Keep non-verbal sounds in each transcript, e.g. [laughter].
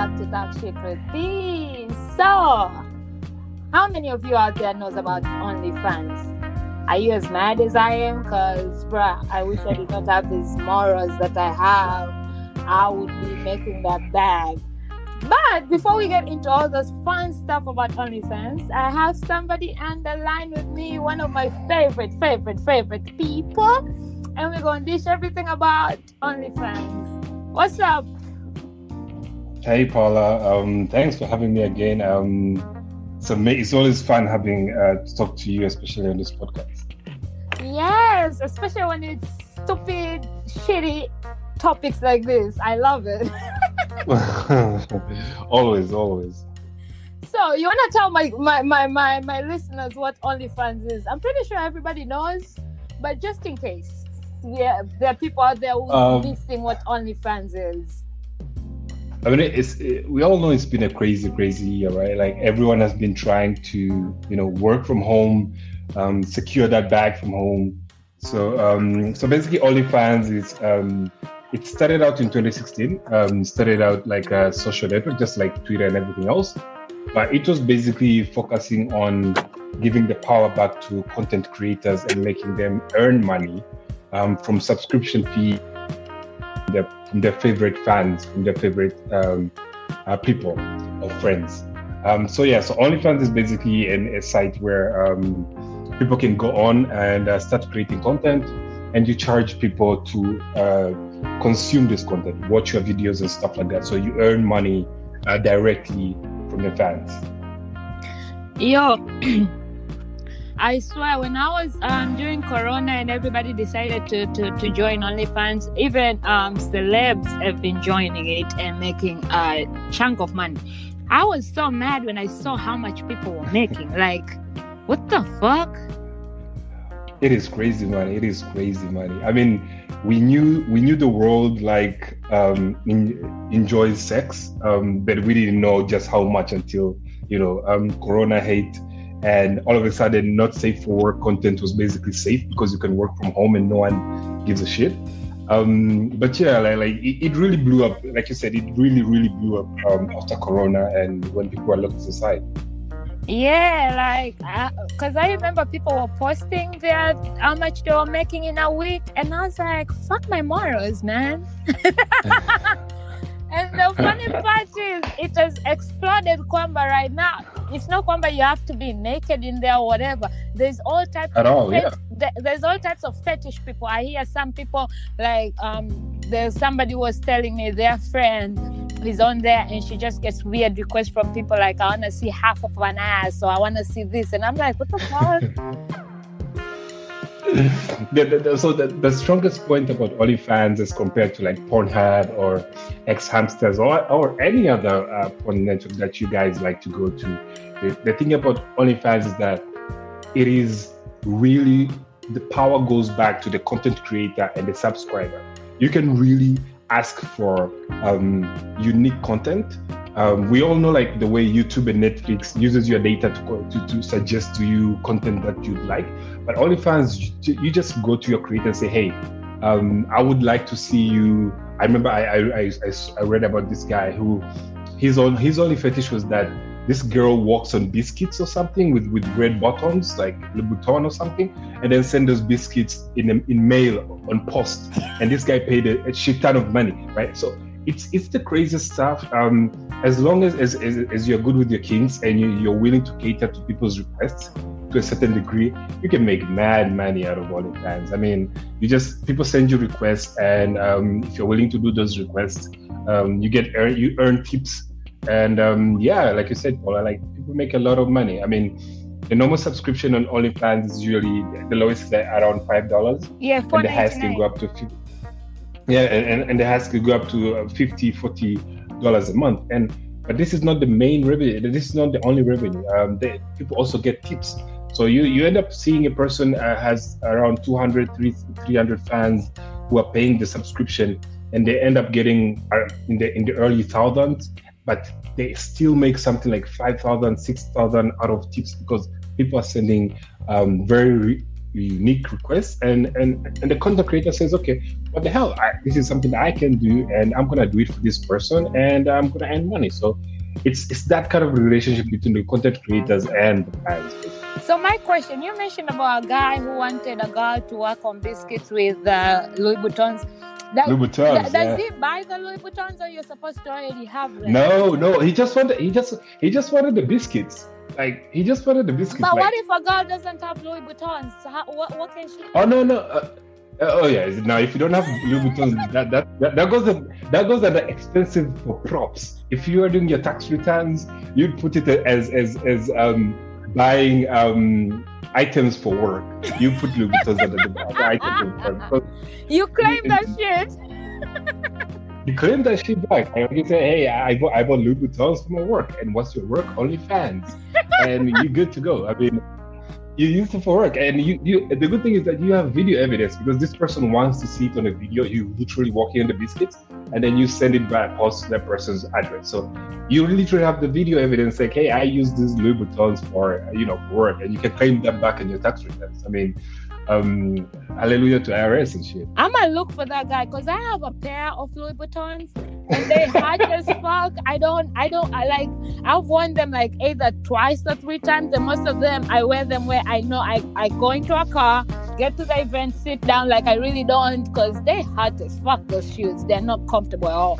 back to Talk Shit with. So, how many of you out there knows about OnlyFans? Are you as mad as I am? Cause, bruh, I wish I did not have these morals that I have. I would be making that bag. But before we get into all this fun stuff about OnlyFans, I have somebody on the line with me, one of my favorite, favorite, favorite people, and we're gonna dish everything about OnlyFans. What's up? Hey Paula, um, thanks for having me again. Um, it's, it's always fun having uh, to talk to you, especially on this podcast. Yes, especially when it's stupid, shitty topics like this. I love it. [laughs] always, always. So you wanna tell my, my my my my listeners what OnlyFans is? I'm pretty sure everybody knows, but just in case, yeah, there are people out there who um, missing what OnlyFans is. I mean, it's it, we all know it's been a crazy, crazy year, right? Like everyone has been trying to, you know, work from home, um, secure that bag from home. So, um, so basically, OnlyFans is um, it started out in 2016. Um, started out like a social network, just like Twitter and everything else, but it was basically focusing on giving the power back to content creators and making them earn money um, from subscription fee their, from their favorite fans, from their favorite um, uh, people or friends. Um, so yeah, so OnlyFans is basically an, a site where um, people can go on and uh, start creating content, and you charge people to uh, consume this content, watch your videos and stuff like that. So you earn money uh, directly from the fans. Yo. [clears throat] I swear, when I was um, during Corona and everybody decided to, to, to join OnlyFans, even um, celebs have been joining it and making a chunk of money. I was so mad when I saw how much people were making. Like, what the fuck? It is crazy money. It is crazy money. I mean, we knew we knew the world like um, in, enjoys sex, um, but we didn't know just how much until you know um, Corona hit and all of a sudden not safe for work content was basically safe because you can work from home and no one gives a shit. Um, but yeah like, like it, it, really blew up. Like you said it really really blew up um, after corona and when people were locked inside. Yeah like because I, I remember people were posting their how much they were making in a week and i was like fuck my morals man. [laughs] And the funny part is, it has exploded kwamba right now. It's not kwamba you have to be naked in there or whatever. There's all types At of all, fet- yeah. there's all types of fetish people. I hear some people like um there's somebody was telling me their friend is on there and she just gets weird requests from people like I wanna see half of an ass or I wanna see this and I'm like, what the [laughs] fuck? [laughs] the, the, the, so the, the strongest point about OnlyFans as compared to like Pornhub or xHamsters or, or any other uh, porn network that you guys like to go to, the, the thing about OnlyFans is that it is really the power goes back to the content creator and the subscriber. You can really ask for um, unique content um, we all know like the way YouTube and Netflix uses your data to, to, to suggest to you content that you'd like. But OnlyFans, you, just go to your creator and say, hey, um, I would like to see you. I remember I, I, I, I read about this guy who his, on, his only fetish was that this girl walks on biscuits or something with, with red buttons, like Louboutin or something, and then send those biscuits in, in mail on post. And this guy paid a, a shit ton of money, right? So it's it's the craziest stuff. Um, as long as, as, as, as you're good with your kings and you, you're willing to cater to people's requests to a certain degree, you can make mad money out of OnlyFans. I mean, you just people send you requests, and um, if you're willing to do those requests, um, you get earn, you earn tips, and um, yeah, like you said, Paula, like people make a lot of money. I mean. The normal subscription on OnlyFans is usually the lowest is around five dollars. Yeah, and the highest can go up to 50 yeah and, and the has to go up to uh, 50 40 dollars a month and but this is not the main revenue this is not the only revenue um, they, people also get tips so you you end up seeing a person uh, has around 200 300 fans who are paying the subscription and they end up getting uh, in the in the early thousands but they still make something like 5000 6000 out of tips because people are sending um, very unique requests and and and the content creator says, okay, what the hell? I, this is something I can do, and I'm gonna do it for this person, and I'm gonna earn money. So it's it's that kind of relationship between the content creators and the fans. So my question, you mentioned about a guy who wanted a girl to work on biscuits with uh, Louis Vuittons. That, Louis Vuittons, does yeah. he buy the Louis Vuittons, or you're supposed to already have them? No, no. He just wanted. He just he just wanted the biscuits. Like he just wanted the biscuits. But like, what if a girl doesn't have Louis Vuittons? So how, what, what can she? Oh no no. Uh, oh yeah. Now if you don't have Louis Vuittons, that, that that that goes that goes under expensive for props. If you are doing your tax returns, you'd put it as as as um buying um items for work. You put Louis Vuittons under the items. You claim that shit. you claim that shit back. And you say, hey, I bought, I bought Louis Vuittons for my work. And what's your work? Only fans. and you're good to go. I mean, you use it for work. And you, you the good thing is that you have video evidence because this person wants to see it on a video. You literally walking on the biscuits and then you send it by post to that person's address. So you literally have the video evidence like, hey, I use these Louis Vuittons for you know for work, and you can claim them back in your tax returns. I mean, um, hallelujah to IRS and shit. I'm gonna look for that guy because I have a pair of Louis Vuittons and they hot as [laughs] fuck. I don't, I don't, I like, I've worn them like either twice or three times, and most of them I wear them where I know I, I go into a car, get to the event, sit down like I really don't because they hot as fuck. Those shoes, they're not comfortable at all.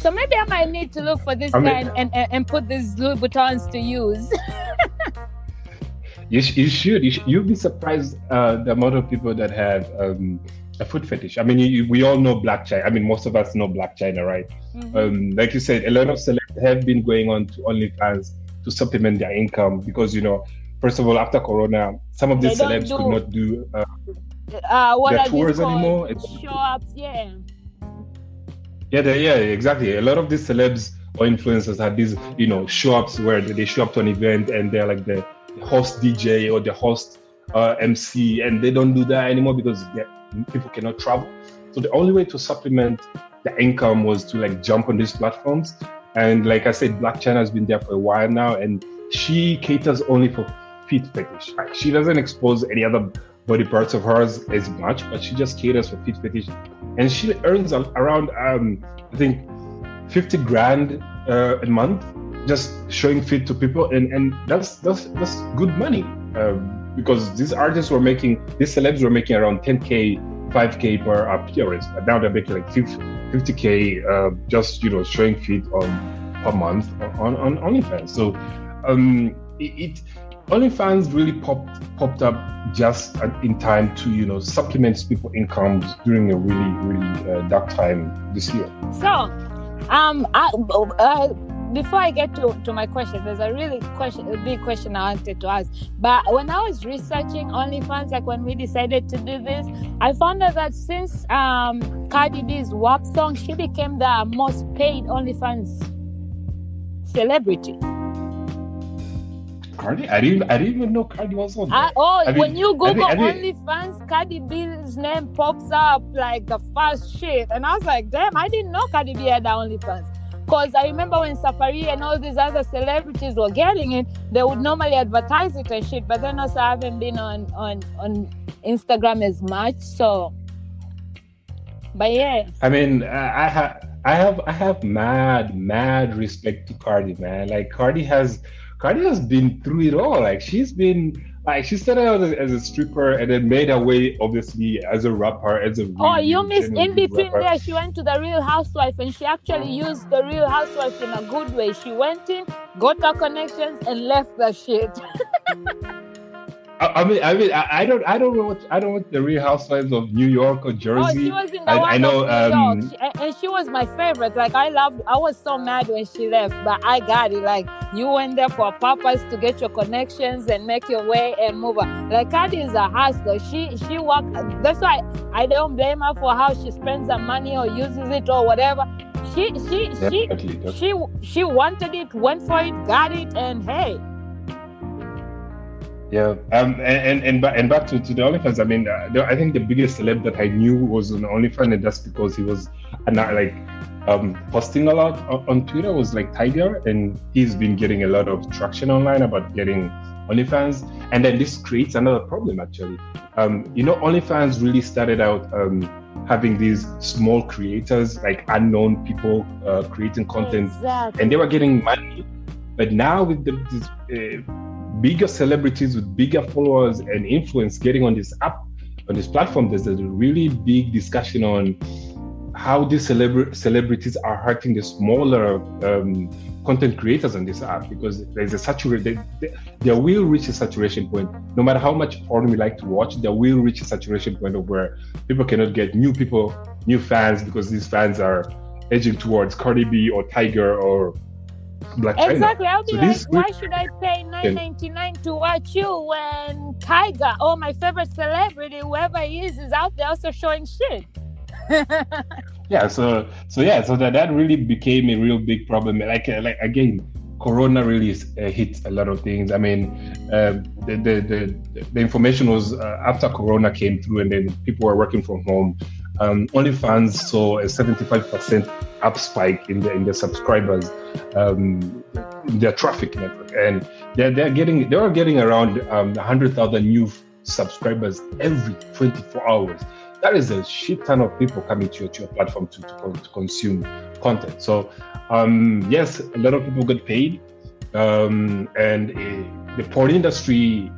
So maybe I might need to look for this I mean, guy and, and, and put these Louis Vuittons to use. [laughs] You, sh- you should. You sh- you'll be surprised uh, the amount of people that have um, a foot fetish. I mean, you, you, we all know Blac Chyna. I mean, most of us know Blac Chyna, right? Mm-hmm. Um, like you said, a lot of celebs have been going on to OnlyFans to supplement their income because, you know, first of all, after Corona, some of these celebs do, could not do uh, uh, what their tours anymore. It's, Show ups, yeah. Yeah, yeah, exactly. A lot of these celebs or influencers have these, you know, show ups where they show up to an event and they're like the host DJ or the host uh, MC, and they don't do that anymore because people cannot travel. So the only way to supplement the income was to like jump on these platforms. And like I said, Blac Chyna has been there for a while now, and she caters only for feet fetish. Like she doesn't expose any other body parts of hers as much, but she just caters for feet fetish, and she earns around um, I think fifty grand uh, a month just showing feet to people. And and that's that's that's good money um, because these artists were making these celebs were making around 10k 5k per appearance. But now they're making like 50, k uh, just you know showing feet on per month on on OnlyFans. So um it, it OnlyFans really popped popped up just in time to you know supplement people incomes during a really really uh, dark time this year so um I, uh, before I get to, to my question, there's a really question, a big question I wanted to ask. But when I was researching OnlyFans, like when we decided to do this, I found out that since um, Cardi B's WAP song, she became the most paid OnlyFans celebrity. Cardi? I didn't. I didn't even know Cardi was on. Uh, oh, I when you Google I OnlyFans, Cardi B's name pops up like the first shit, and I was like, damn, I didn't know Cardi B had the OnlyFans. Because I remember when Safaree and all these other celebrities were getting it, they would normally advertise it and shit. But then also I haven't been on on on Instagram as much. So, but yeah. I mean, I have. I have I have mad mad respect to Cardi man. Like Cardi has Cardi has been through it all. Like she's been like she started out as, as, a stripper and then made her way obviously as a rapper as a oh you missed in between rapper. there she went to the real housewife and she actually oh. used the real housewife in a good way she went in got her connections and left the shit [laughs] I mean, I mean, I, don't, I don't know what, I don't know the Real Housewives of New York or Jersey. Oh, she was in the I, one I know, of New um, York, she, and she was my favorite. Like I loved, I was so mad when she left, but I got it. Like you went there for a purpose to get your connections and make your way and move on. Like Cardi is a hustler. She, she worked. That's why I don't blame her for how she spends her money or uses it or whatever. She, she, she, she, she wanted it, went for it, got it, and hey yeah, um, and and and back to, to the OnlyFans. I mean, uh, I think the biggest celeb that I knew was on OnlyFans, and that's because he was uh, like um, posting a lot on, on, Twitter. Was like Tyga, and he's been getting a lot of traction online about getting OnlyFans, and then this creates another problem actually. Um, you know, OnlyFans really started out um, having these small creators, like unknown people uh, creating content, exactly. and they were getting money. But now with the, these uh, bigger celebrities with bigger followers and influence getting on this app, on this platform, there's a really big discussion on how these celebra- celebrities are hurting the smaller um, content creators on this app because there's a saturation they, will reach a saturation point. No matter how much porn we like to watch they will reach a saturation point of where people cannot get new people new fans because these fans are edging towards cardi b or Tyga or Blac exactly. Chyna. i'll be so like why should i pay 9.99 to watch you when Tyga or my favorite celebrity whoever he is is out there also showing shit? [laughs] Yeah so so yeah so that that really became a real big problem. Like uh, like again corona really uh, hit a lot of things. I mean uh, the, the, the the information was uh, after corona came through and then people were working from home. Um, OnlyFans saw a 75% up spike in the in the subscribers, um, their traffic network, and they're, they're getting they are getting around um, 100,000 new subscribers every 24 hours that is a shit ton of people coming to your, to your platform to, to, to consume content. So, um, yes, a lot of people get paid, um, and uh, the porn industry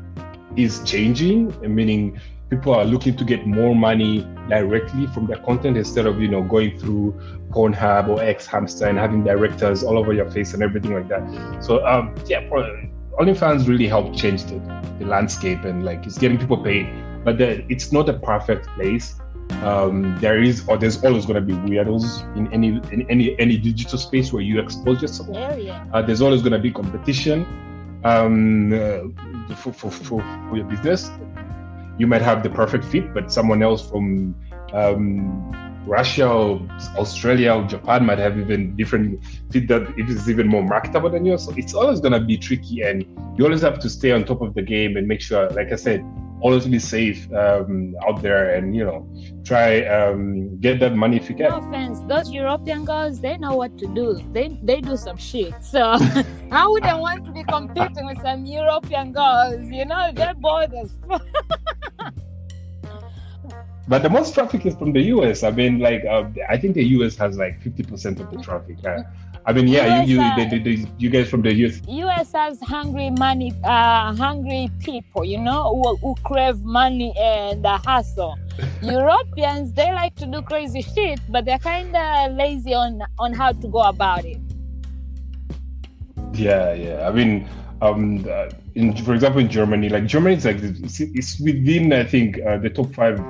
is changing, meaning people are looking to get more money directly from their content instead of you know going through Pornhub or X Hamster and having directors all over your face and everything like that. So, um, yeah, OnlyFans really helped change the, the landscape and like it's getting people paid but the, it's not a perfect place. Um, there is or there's always going to be weirdos in any in any any digital space where you expose yourself. Yeah. Uh, there's always going to be competition um, uh, for, for, for, for your business. You might have the perfect fit, but someone else from um, Russia or Australia or Japan might have even different fit that it is even more marketable than yours. So it's always to be tricky, and you always have to stay on top of the game and make sure, like I said, always be safe um, out there and you know try um, get that money if you can. No offense, those European girls they know what to do. They they do some shit. So [laughs] I wouldn't want to be competing with some European girls. You know they're bored as [laughs] But the most traffic is from the US. I mean, like, uh, I think the US has like 50% of the traffic. Uh, I mean, yeah, US, you you, the, the, you guys from the US. US has hungry money, uh, hungry people, you know, who, who crave money and uh, hustle. [laughs] Europeans, they like to do crazy shit, but they're kind of lazy on on how to go about it. Yeah, yeah. I mean, um, uh, in for example, in Germany, like Germany is like it's, it's within I think uh, the top five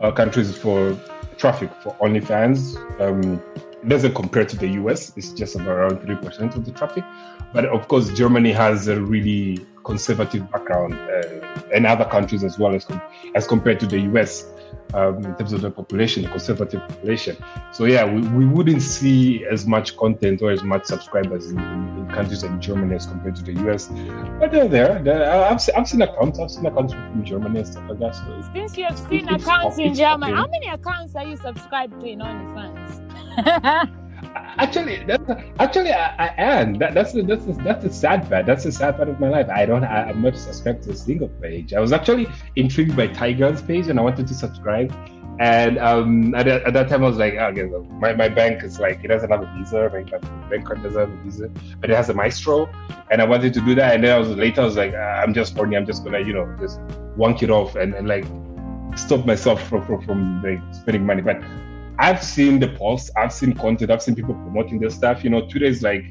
uh, countries for traffic for OnlyFans. Um, it doesn't compare to the US. It's just around three percent of the traffic. But of course, Germany has a really conservative background, uh, and other countries as well as com- as compared to the US um, in terms of the population, the conservative population. So yeah, we, we wouldn't see as much content or as much subscribers in, in, countries like Germany as compared to the US. But they're there. They're, I've, I've seen accounts. I've seen accounts from Germany and stuff like that. So Since you have seen accounts in Germany, how many accounts are you subscribed to in OnlyFans? [laughs] actually, that's actually I, I am. That, that's the, that's the, that's the sad part. That's the sad part of my life. I don't. I, am not subscribed to a single page. I was actually intrigued by Tyga's page, and I wanted to subscribe. And um, at, at that time, I was like, oh, okay, my, my bank is like, it doesn't have a visa. My, bank card doesn't have a visa, but it has a Maestro. And I wanted to do that. And then I was later, I was like, ah, I'm just horny. I'm just gonna, you know, just wonk it off and, and like stop myself from, from, from like spending money. But I've seen the posts, I've seen content, I've seen people promoting their stuff. You know, Twitter is like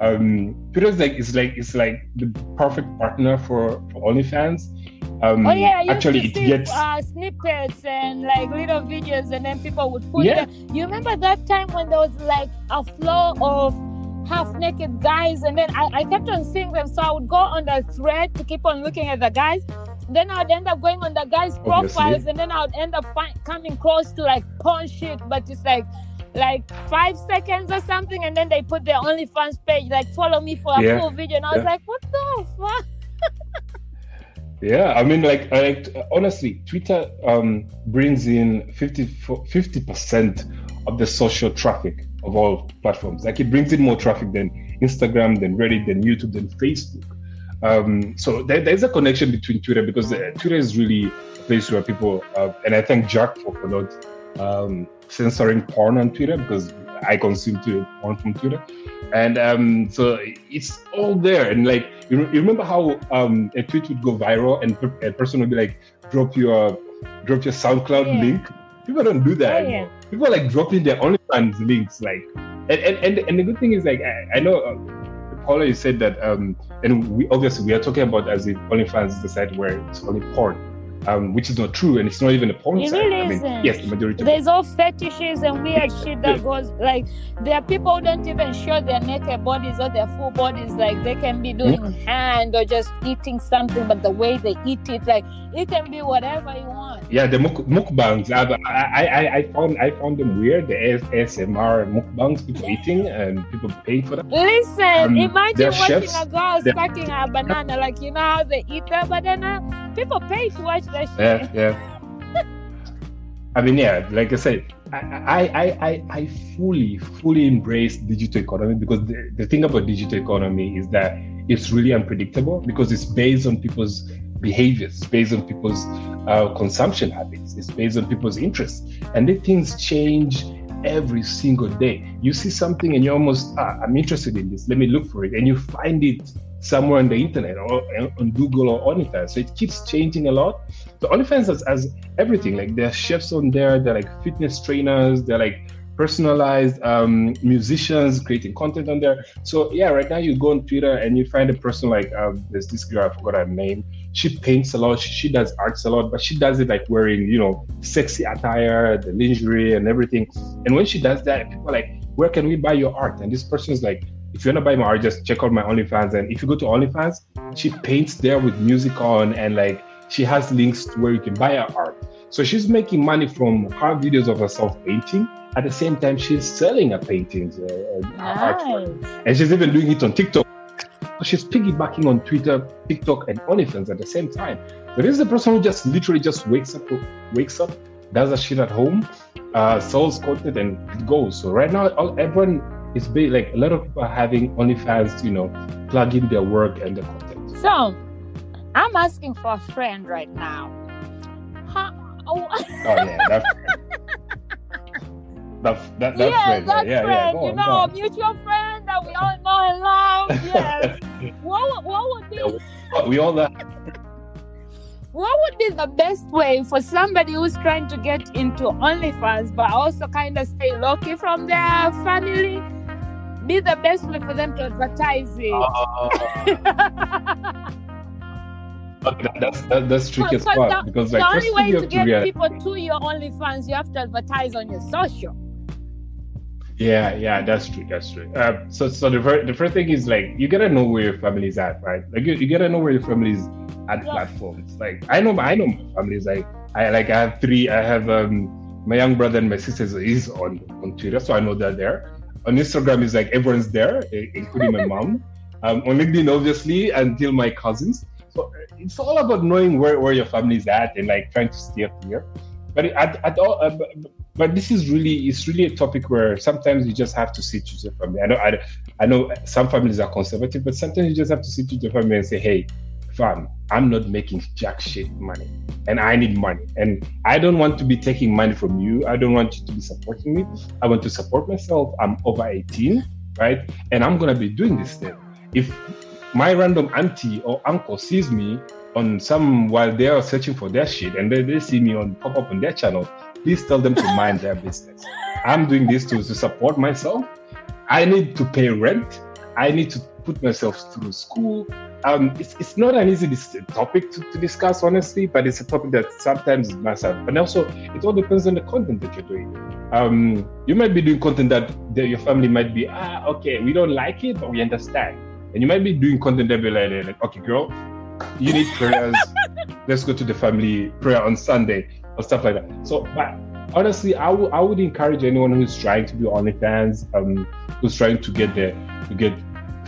um Twitter is like it's like it's like the perfect partner for, for OnlyFans. Um, oh yeah, I actually used to it see, gets uh, snippets and like little videos, and then people would put Yeah. them. You remember that time when there was like a flow of half naked guys, and then I, I kept on seeing them, so I would go on the thread to keep on looking at the guys. Then I'd end up going on the guys' Obviously. profiles, and then I'd end up fi- coming close to like porn shit, but it's like like five seconds or something, and then they put their OnlyFans page like follow me for a Yeah. full video, and I was Yeah. like, what the fuck? Yeah, I mean, like, I, honestly, Twitter um, brings in 50 percent of the social traffic of all platforms. Like, it brings in more traffic than Instagram, than Reddit, than YouTube, than Facebook. Um, so there, there's a connection between Twitter because uh, Twitter is really a place where people, uh, and I thank Jack for, for not um, censoring porn on Twitter because I consume Twitter, porn from Twitter. And um, so it's all there. And like, you, you remember how um, a tweet would go viral and a person would be like, drop your drop your SoundCloud yeah. link. People don't do that. Oh, yeah. People are like dropping their OnlyFans links. Like, and, and, and, and the good thing is like, I, I know you said that, um, and we obviously we are talking about as if OnlyFans is the site where it's only porn um, which is not true, and it's not even a porn it. Really I mean, isn't. yes, the majority. There's all fetishes and weird shit that goes like there are people who don't even show their naked bodies or their full bodies. Like they can be doing mm-hmm. hand or just eating something, but the way they eat it, like it can be whatever you want. Yeah, the muk- mukbangs. I, I, I found I found them weird. The ASMR mukbangs, people eating and people paying for them. Listen, um, imagine watching chefs, a girl sucking a banana. Like you know how they eat a banana. People pay to watch. Yeah, yeah. I mean, yeah, like I said, I, I, I, I fully, fully embrace digital economy because the, the thing about digital economy is that it's really unpredictable because it's based on people's behaviors, it's based on people's uh, consumption habits, it's based on people's interests. And the things change every single day. You see something and you're almost, ah, I'm interested in this, let me look for it. And you find it somewhere on the internet or on Google or OnlyFans. So it keeps changing a lot. So OnlyFans has, has everything. Like there are chefs on there, they're like fitness trainers, they're like personalized um, musicians creating content on there. So yeah, right now you go on Twitter and you find a person like um, there's this girl I forgot her name. She paints a lot. She, she, does arts a lot, but she does it like wearing you know sexy attire, the lingerie and everything. And when she does that, people are like, "Where can we buy your art?" And this person is like, if you want to buy my art, just check out my OnlyFans. And if you go to OnlyFans, she paints there with music on and like she has links to where you can buy her art. So she's making money from her videos of herself painting. At the same time, she's selling her paintings, uh, nice. artwork. And she's even doing it on TikTok. So she's piggybacking on Twitter, TikTok, and OnlyFans at the same time. So this is a person who just literally just wakes up, wakes up, does a shit at home, uh, sells content, and it goes. So right now, all, everyone it's big, like a lot of people are having OnlyFans, you know, plug in their work and their content. So I'm asking for a friend right now. Huh? Oh. oh yeah, that [laughs] that, that, that yeah, friend. That yeah, friend, yeah, you know, a mutual friend that we all know and love. [laughs] Yes. what, what would be? We all know what would be the best way for somebody who's trying to get into OnlyFans but also kind of stay low key from their family? Be the best way for them to advertise it. Uh, [laughs] that's that, that's tricky part the, because like the only way to get to people to your OnlyFans, you have to advertise on your social. Yeah, yeah, that's true. That's true. Uh, so, so the first, the first thing is like you gotta know where your family is at, right? Like you, you gotta know where your family is ad yeah. platforms. Like I know, I know my family is like I like I have three. I have um my young brother and my sister is on on Twitter, so I know they're there. On Instagram is like everyone's there, including my mom. Um, on LinkedIn, obviously, until my cousins. So it's all about knowing where, where your family is at and like trying to steer clear. But at, at all, uh, but, but this is really it's really a topic where sometimes you just have to sit with your family. I know I, I know some families are conservative, but sometimes you just have to sit with your family and say, hey, fam, I'm not making jack shit money and I need money. And I don't want to be taking money from you. I don't want you to be supporting me. I want to support myself. I'm over 18, right? And I'm going to be doing this thing. If my random auntie or uncle sees me on some while they are searching for their shit and then they see me on pop up on their channel, please tell them to [laughs] mind their business. I'm doing this to, to support myself. I need to pay rent. I need to put myself through school um, it's, it's not an easy topic to, to, discuss, honestly, but it's a topic that sometimes is massive. And also, it all depends on the content that you're doing. Um, you might be doing content that, that your family might be, ah, okay, we don't like it, but we understand. And you might be doing content that be like, like okay, girl, you need prayers. [laughs] Let's go to the family prayer on Sunday or stuff like that. So, but honestly, I, w- I would encourage anyone who's trying to be OnlyFans, um, who's trying to get there, to get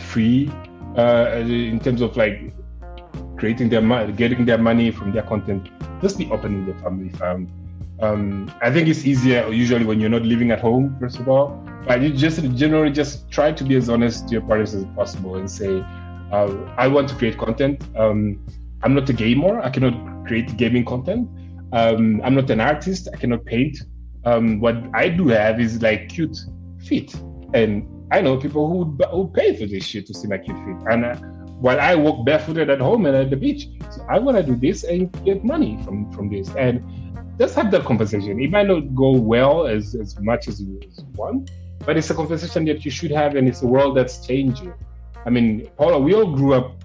free uh, in terms of like creating their money, getting their money from their content, just be open with the family fam. Um, I think it's easier usually when you're not living at home, first of all. But you just generally just try to be as honest to your parents as possible and say, uh, I want to create content. Um, I'm not a gamer. I cannot create gaming content. Um, I'm not an artist. I cannot paint. Um, what I do have is like cute feet, and I know people who who pay for this shit to see my cute feet. And uh, while I walk barefooted at home and at the beach, so I want to do this and get money from from this. And just have that conversation. It might not go well as as much as you want, but it's a conversation that you should have, and it's a world that's changing. I mean, Paula, we all grew up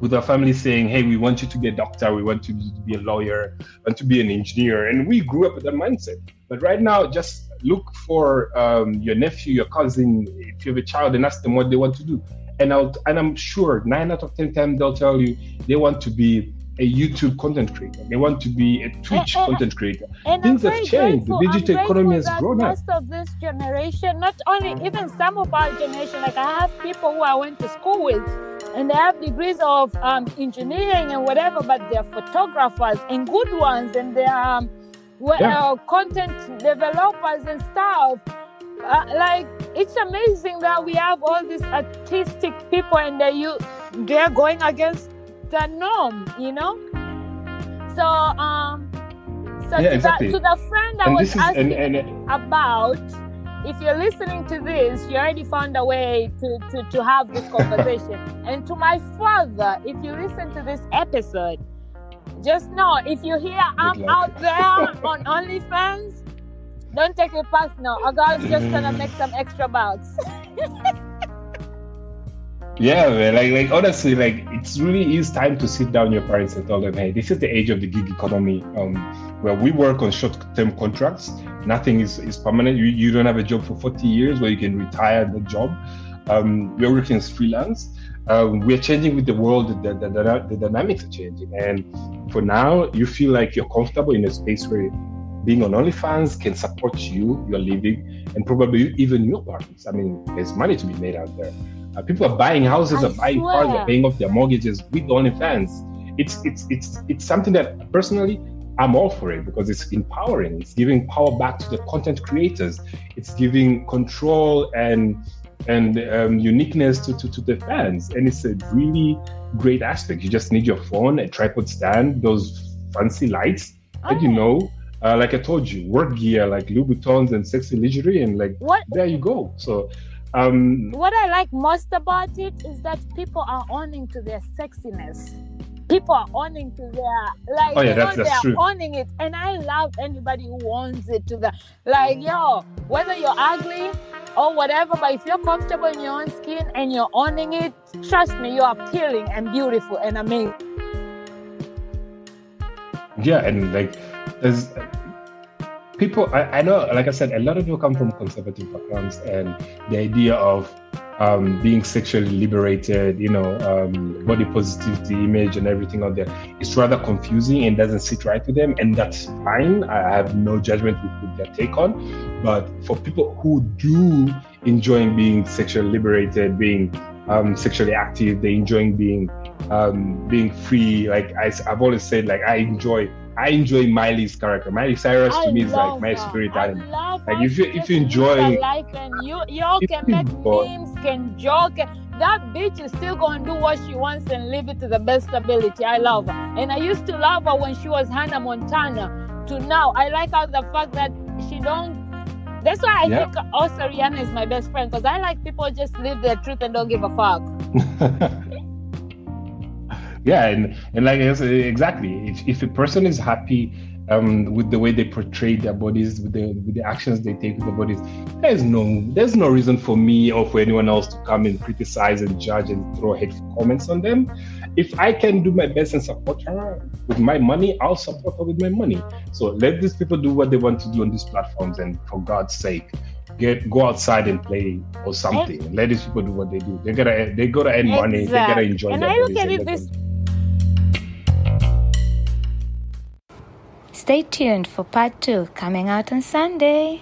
with our family saying, "Hey, we want you to be a doctor, we want you to be a lawyer, and to be an engineer," and we grew up with that mindset. But right now, just look for um, your nephew, your cousin, if you have a child, and ask them what they want to do. And I'll, and I'm sure nine out of ten times they'll tell you they want to be a YouTube content creator. They want to be a Twitch and, content creator. And Things have changed. The digital economy has grown up. Most of this generation, not only even some of our generation, like I have people who I went to school with, and they have degrees of um, engineering and whatever, but they're photographers and good ones, and they're um, well, yeah. uh, content developers and stuff. Uh, like it's amazing that we have all these artistic people and they you they're going against the norm, you know. So um, so yeah, to, exactly. the, to the friend I and was asking and, and, about, if you're listening to this, you already found a way to to, to have this conversation. [laughs] and to my father, if you listen to this episode just know if you hear I'm out there on OnlyFans, don't take it personal. A girl's just gonna make some extra bucks. [laughs] yeah, man. Like, like honestly, like it's really is time to sit down your parents and tell them, hey, this is the age of the gig economy, um, where we work on short-term contracts. Nothing is, is permanent. You, you don't have a job for 40 years where you can retire the job. Um, we're working as freelance um, we're changing with the world. The, the, the, the, dynamics are changing, and for now, you feel like you're comfortable in a space where being on OnlyFans can support you, your living, and probably even your partners. I mean, there's money to be made out there. Uh, people are buying houses, I are buying swear. cars, are paying off their mortgages with OnlyFans. It's it's it's it's something that personally I'm all for it because it's empowering. It's giving power back to the content creators. It's giving control and and um, uniqueness to, to, to the fans. And it's a really great aspect. You just need your phone, a tripod stand, those fancy lights, oh. and you know, uh, like I told you, work gear like Louboutins and sexy lingerie, and like what? there you go. So, um, what I like most about it is that people are owning to their sexiness. People are owning to their like oh, yeah, you that's, know that's they're true. owning it, and I love anybody who owns it to the like yo, whether you're ugly or whatever, but if you're comfortable in your own skin and you're owning it, trust me, you're appealing and beautiful and amazing. Yeah, and like there's people I, I know, like I said, a lot of people come from conservative backgrounds and the idea of um, being sexually liberated, you know, um, body positivity, image, and everything out there. It's rather confusing and doesn't sit right with them, and that's fine. I have no judgment with their take on. But for people who do enjoy being sexually liberated, being um, sexually active, they enjoying being um, being free. Like I, I've always said, like I enjoy I enjoy Miley's character. Miley Cyrus to me is like my spirit animal. Like if you if you enjoy, like and you you all can make memes, can joke. That bitch is still gonna do what she wants and live it to the best ability. I love her, and I used to love her when she was Hannah Montana. To now, I like how the fact that she don't. That's why I think also Rihanna is my best friend because I like people just live their truth and don't give a fuck. [laughs] yeah and and like exactly if, if a person is happy um, with the way they portray their bodies with the with the actions they take with their bodies there's no there's no reason for me or for anyone else to come and criticize and judge and throw hateful comments on them if i can do my best and support her with my money i'll support her with my money so let these people do what they want to do on these platforms and for god's sake get go outside and play or something. And, Let these people do what they do. They gotta they gotta earn exactly. money. They gotta enjoy. And I look at it this Stay tuned for part two coming out on Sunday.